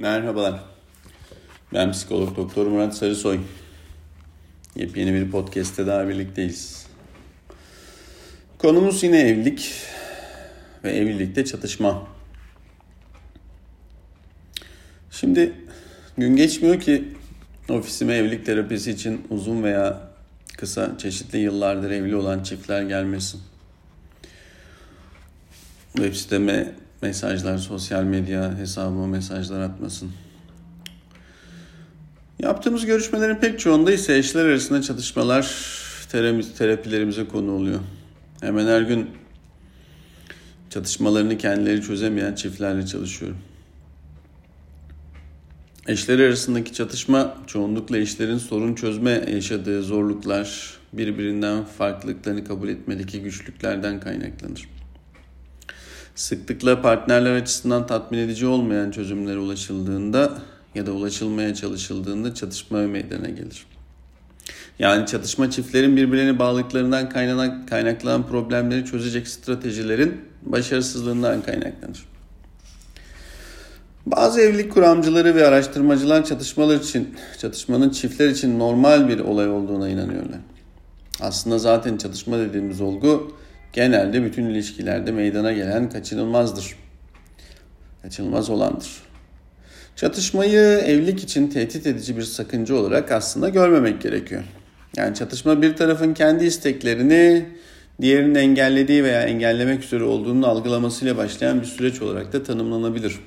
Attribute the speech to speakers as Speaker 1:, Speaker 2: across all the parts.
Speaker 1: Merhabalar. Ben psikolog doktor Murat Sarısoy. Yepyeni bir podcast'te daha birlikteyiz. Konumuz yine evlilik ve evlilikte çatışma. Şimdi gün geçmiyor ki ofisime evlilik terapisi için uzun veya kısa çeşitli yıllardır evli olan çiftler gelmesin. Web siteme mesajlar, sosyal medya hesabıma mesajlar atmasın. Yaptığımız görüşmelerin pek çoğunda ise eşler arasında çatışmalar terapilerimize konu oluyor. Hemen her gün çatışmalarını kendileri çözemeyen çiftlerle çalışıyorum. Eşler arasındaki çatışma çoğunlukla eşlerin sorun çözme yaşadığı zorluklar, birbirinden farklılıklarını kabul etmedeki güçlüklerden kaynaklanır. Sıklıkla partnerler açısından tatmin edici olmayan çözümlere ulaşıldığında ya da ulaşılmaya çalışıldığında çatışma meydana gelir. Yani çatışma çiftlerin birbirlerine bağlılıklarından kaynaklanan problemleri çözecek stratejilerin başarısızlığından kaynaklanır. Bazı evlilik kuramcıları ve araştırmacılar çatışmalar için, çatışmanın çiftler için normal bir olay olduğuna inanıyorlar. Aslında zaten çatışma dediğimiz olgu genelde bütün ilişkilerde meydana gelen kaçınılmazdır. Kaçınılmaz olandır. Çatışmayı evlilik için tehdit edici bir sakınca olarak aslında görmemek gerekiyor. Yani çatışma bir tarafın kendi isteklerini diğerinin engellediği veya engellemek üzere olduğunu algılamasıyla başlayan bir süreç olarak da tanımlanabilir.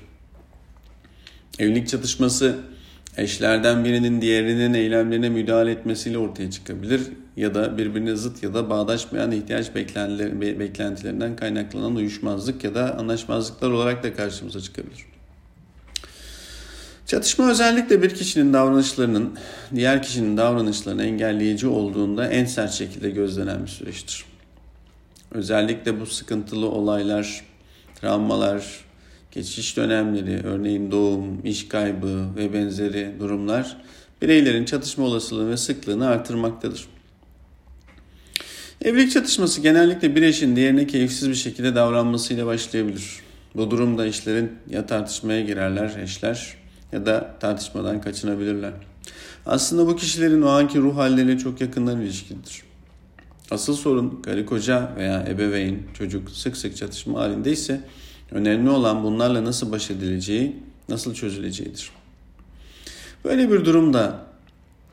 Speaker 1: Evlilik çatışması eşlerden birinin diğerinin eylemlerine müdahale etmesiyle ortaya çıkabilir ya da birbirine zıt ya da bağdaşmayan ihtiyaç beklentilerinden kaynaklanan uyuşmazlık ya da anlaşmazlıklar olarak da karşımıza çıkabilir. Çatışma özellikle bir kişinin davranışlarının diğer kişinin davranışlarını engelleyici olduğunda en sert şekilde gözlenen bir süreçtir. Özellikle bu sıkıntılı olaylar, travmalar, geçiş dönemleri, örneğin doğum, iş kaybı ve benzeri durumlar bireylerin çatışma olasılığı ve sıklığını artırmaktadır. Evlilik çatışması genellikle bir eşin diğerine keyifsiz bir şekilde davranmasıyla başlayabilir. Bu durumda işlerin ya tartışmaya girerler eşler ya da tartışmadan kaçınabilirler. Aslında bu kişilerin o anki ruh halleriyle çok yakından ilişkilidir. Asıl sorun karı koca veya ebeveyn çocuk sık sık çatışma halinde ise önemli olan bunlarla nasıl baş edileceği, nasıl çözüleceğidir. Böyle bir durumda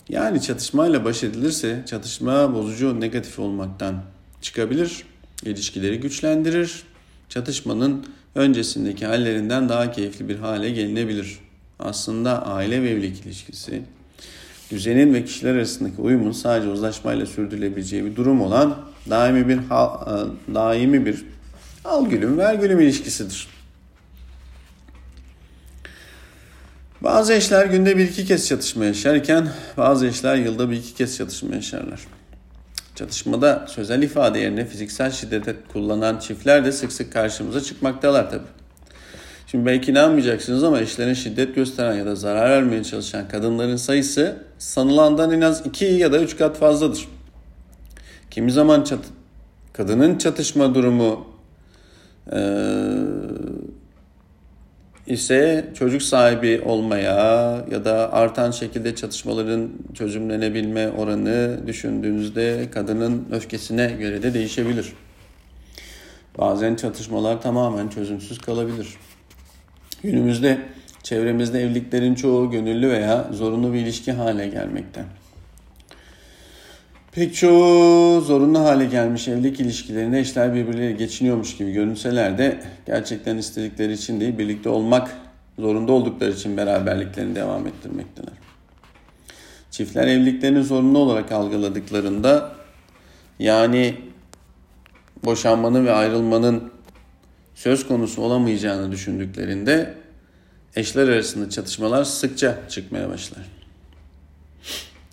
Speaker 1: yani çatışmayla baş edilirse çatışma bozucu negatif olmaktan çıkabilir, ilişkileri güçlendirir, çatışmanın öncesindeki hallerinden daha keyifli bir hale gelinebilir. Aslında aile ve evlilik ilişkisi düzenin ve kişiler arasındaki uyumun sadece uzlaşmayla sürdürülebileceği bir durum olan daimi bir daimi bir al gülüm ver gülüm ilişkisidir. Bazı eşler günde bir iki kez çatışma yaşarken bazı eşler yılda bir iki kez çatışma yaşarlar. Çatışmada sözel ifade yerine fiziksel şiddete kullanan çiftler de sık sık karşımıza çıkmaktalar tabi. Şimdi belki inanmayacaksınız ama eşlerine şiddet gösteren ya da zarar vermeye çalışan kadınların sayısı sanılandan en az 2 ya da 3 kat fazladır. Kimi zaman çat kadının çatışma durumu ise çocuk sahibi olmaya ya da artan şekilde çatışmaların çözümlenebilme oranı düşündüğünüzde kadının öfkesine göre de değişebilir. Bazen çatışmalar tamamen çözümsüz kalabilir. Günümüzde çevremizde evliliklerin çoğu gönüllü veya zorunlu bir ilişki hale gelmekte. Pek çoğu zorunlu hale gelmiş evlilik ilişkilerinde eşler birbirleriyle geçiniyormuş gibi görünseler de gerçekten istedikleri için değil birlikte olmak zorunda oldukları için beraberliklerini devam ettirmekteler. Çiftler evliliklerini zorunlu olarak algıladıklarında yani boşanmanın ve ayrılmanın söz konusu olamayacağını düşündüklerinde eşler arasında çatışmalar sıkça çıkmaya başlar.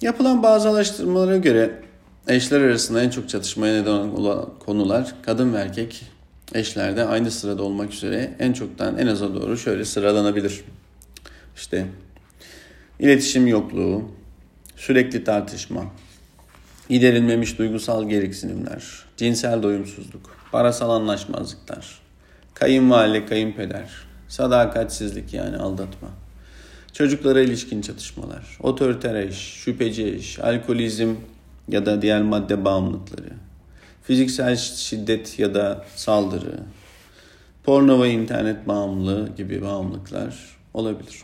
Speaker 1: Yapılan bazı araştırmalara göre Eşler arasında en çok çatışmaya neden olan konular kadın ve erkek eşlerde aynı sırada olmak üzere en çoktan en aza doğru şöyle sıralanabilir. İşte iletişim yokluğu, sürekli tartışma, giderilmemiş duygusal gereksinimler, cinsel doyumsuzluk, parasal anlaşmazlıklar, kayınvalide, kayınpeder, sadakatsizlik yani aldatma, Çocuklara ilişkin çatışmalar, otoriter eş, şüpheci eş, alkolizm ya da diğer madde bağımlılıkları, fiziksel şiddet ya da saldırı, porno ve internet bağımlılığı gibi bağımlılıklar olabilir.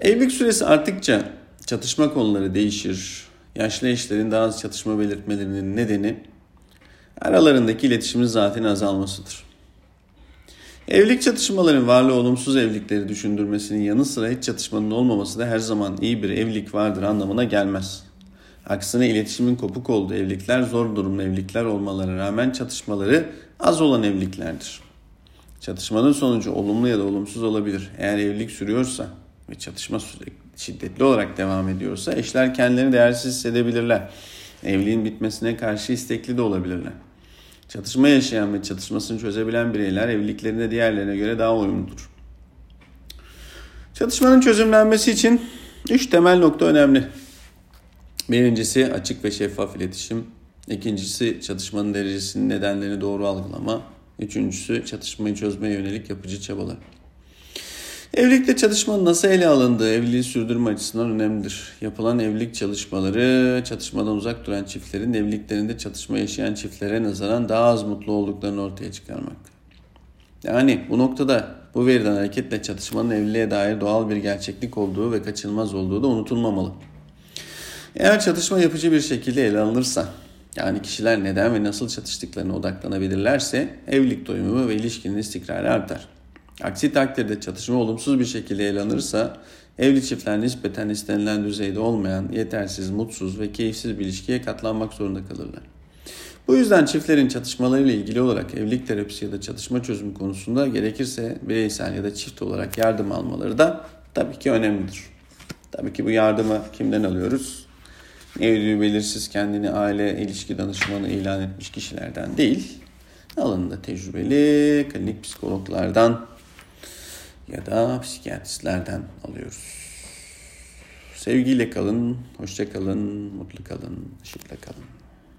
Speaker 1: Evlilik süresi arttıkça çatışma konuları değişir. Yaşlı eşlerin daha az çatışma belirtmelerinin nedeni aralarındaki iletişimin zaten azalmasıdır. Evlilik çatışmaların varlığı olumsuz evlilikleri düşündürmesinin yanı sıra hiç çatışmanın olmaması da her zaman iyi bir evlilik vardır anlamına gelmez. Aksine iletişimin kopuk olduğu evlilikler zor durumlu evlilikler olmalarına rağmen çatışmaları az olan evliliklerdir. Çatışmanın sonucu olumlu ya da olumsuz olabilir. Eğer evlilik sürüyorsa ve çatışma şiddetli olarak devam ediyorsa eşler kendilerini değersiz hissedebilirler. Evliliğin bitmesine karşı istekli de olabilirler. Çatışma yaşayan ve çatışmasını çözebilen bireyler evliliklerinde diğerlerine göre daha uyumludur. Çatışmanın çözümlenmesi için üç temel nokta önemli. Birincisi açık ve şeffaf iletişim. İkincisi çatışmanın derecesinin nedenlerini doğru algılama. Üçüncüsü çatışmayı çözmeye yönelik yapıcı çabalar. Evlilikte çatışmanın nasıl ele alındığı evliliği sürdürme açısından önemlidir. Yapılan evlilik çalışmaları çatışmadan uzak duran çiftlerin evliliklerinde çatışma yaşayan çiftlere nazaran daha az mutlu olduklarını ortaya çıkarmak. Yani bu noktada bu veriden hareketle çatışmanın evliliğe dair doğal bir gerçeklik olduğu ve kaçınılmaz olduğu da unutulmamalı. Eğer çatışma yapıcı bir şekilde ele alınırsa, yani kişiler neden ve nasıl çatıştıklarına odaklanabilirlerse evlilik doyumu ve ilişkinin istikrarı artar. Aksi takdirde çatışma olumsuz bir şekilde ele alınırsa evli çiftler nispeten istenilen düzeyde olmayan, yetersiz, mutsuz ve keyifsiz bir ilişkiye katlanmak zorunda kalırlar. Bu yüzden çiftlerin çatışmalarıyla ilgili olarak evlilik terapisi ya da çatışma çözümü konusunda gerekirse bireysel ya da çift olarak yardım almaları da tabii ki önemlidir. Tabii ki bu yardımı kimden alıyoruz? Evliliği belirsiz kendini aile ilişki danışmanı ilan etmiş kişilerden değil, alanında tecrübeli klinik psikologlardan ya da psikiyatristlerden alıyoruz. Sevgiyle kalın, hoşça kalın, mutlu kalın, ışıkla kalın.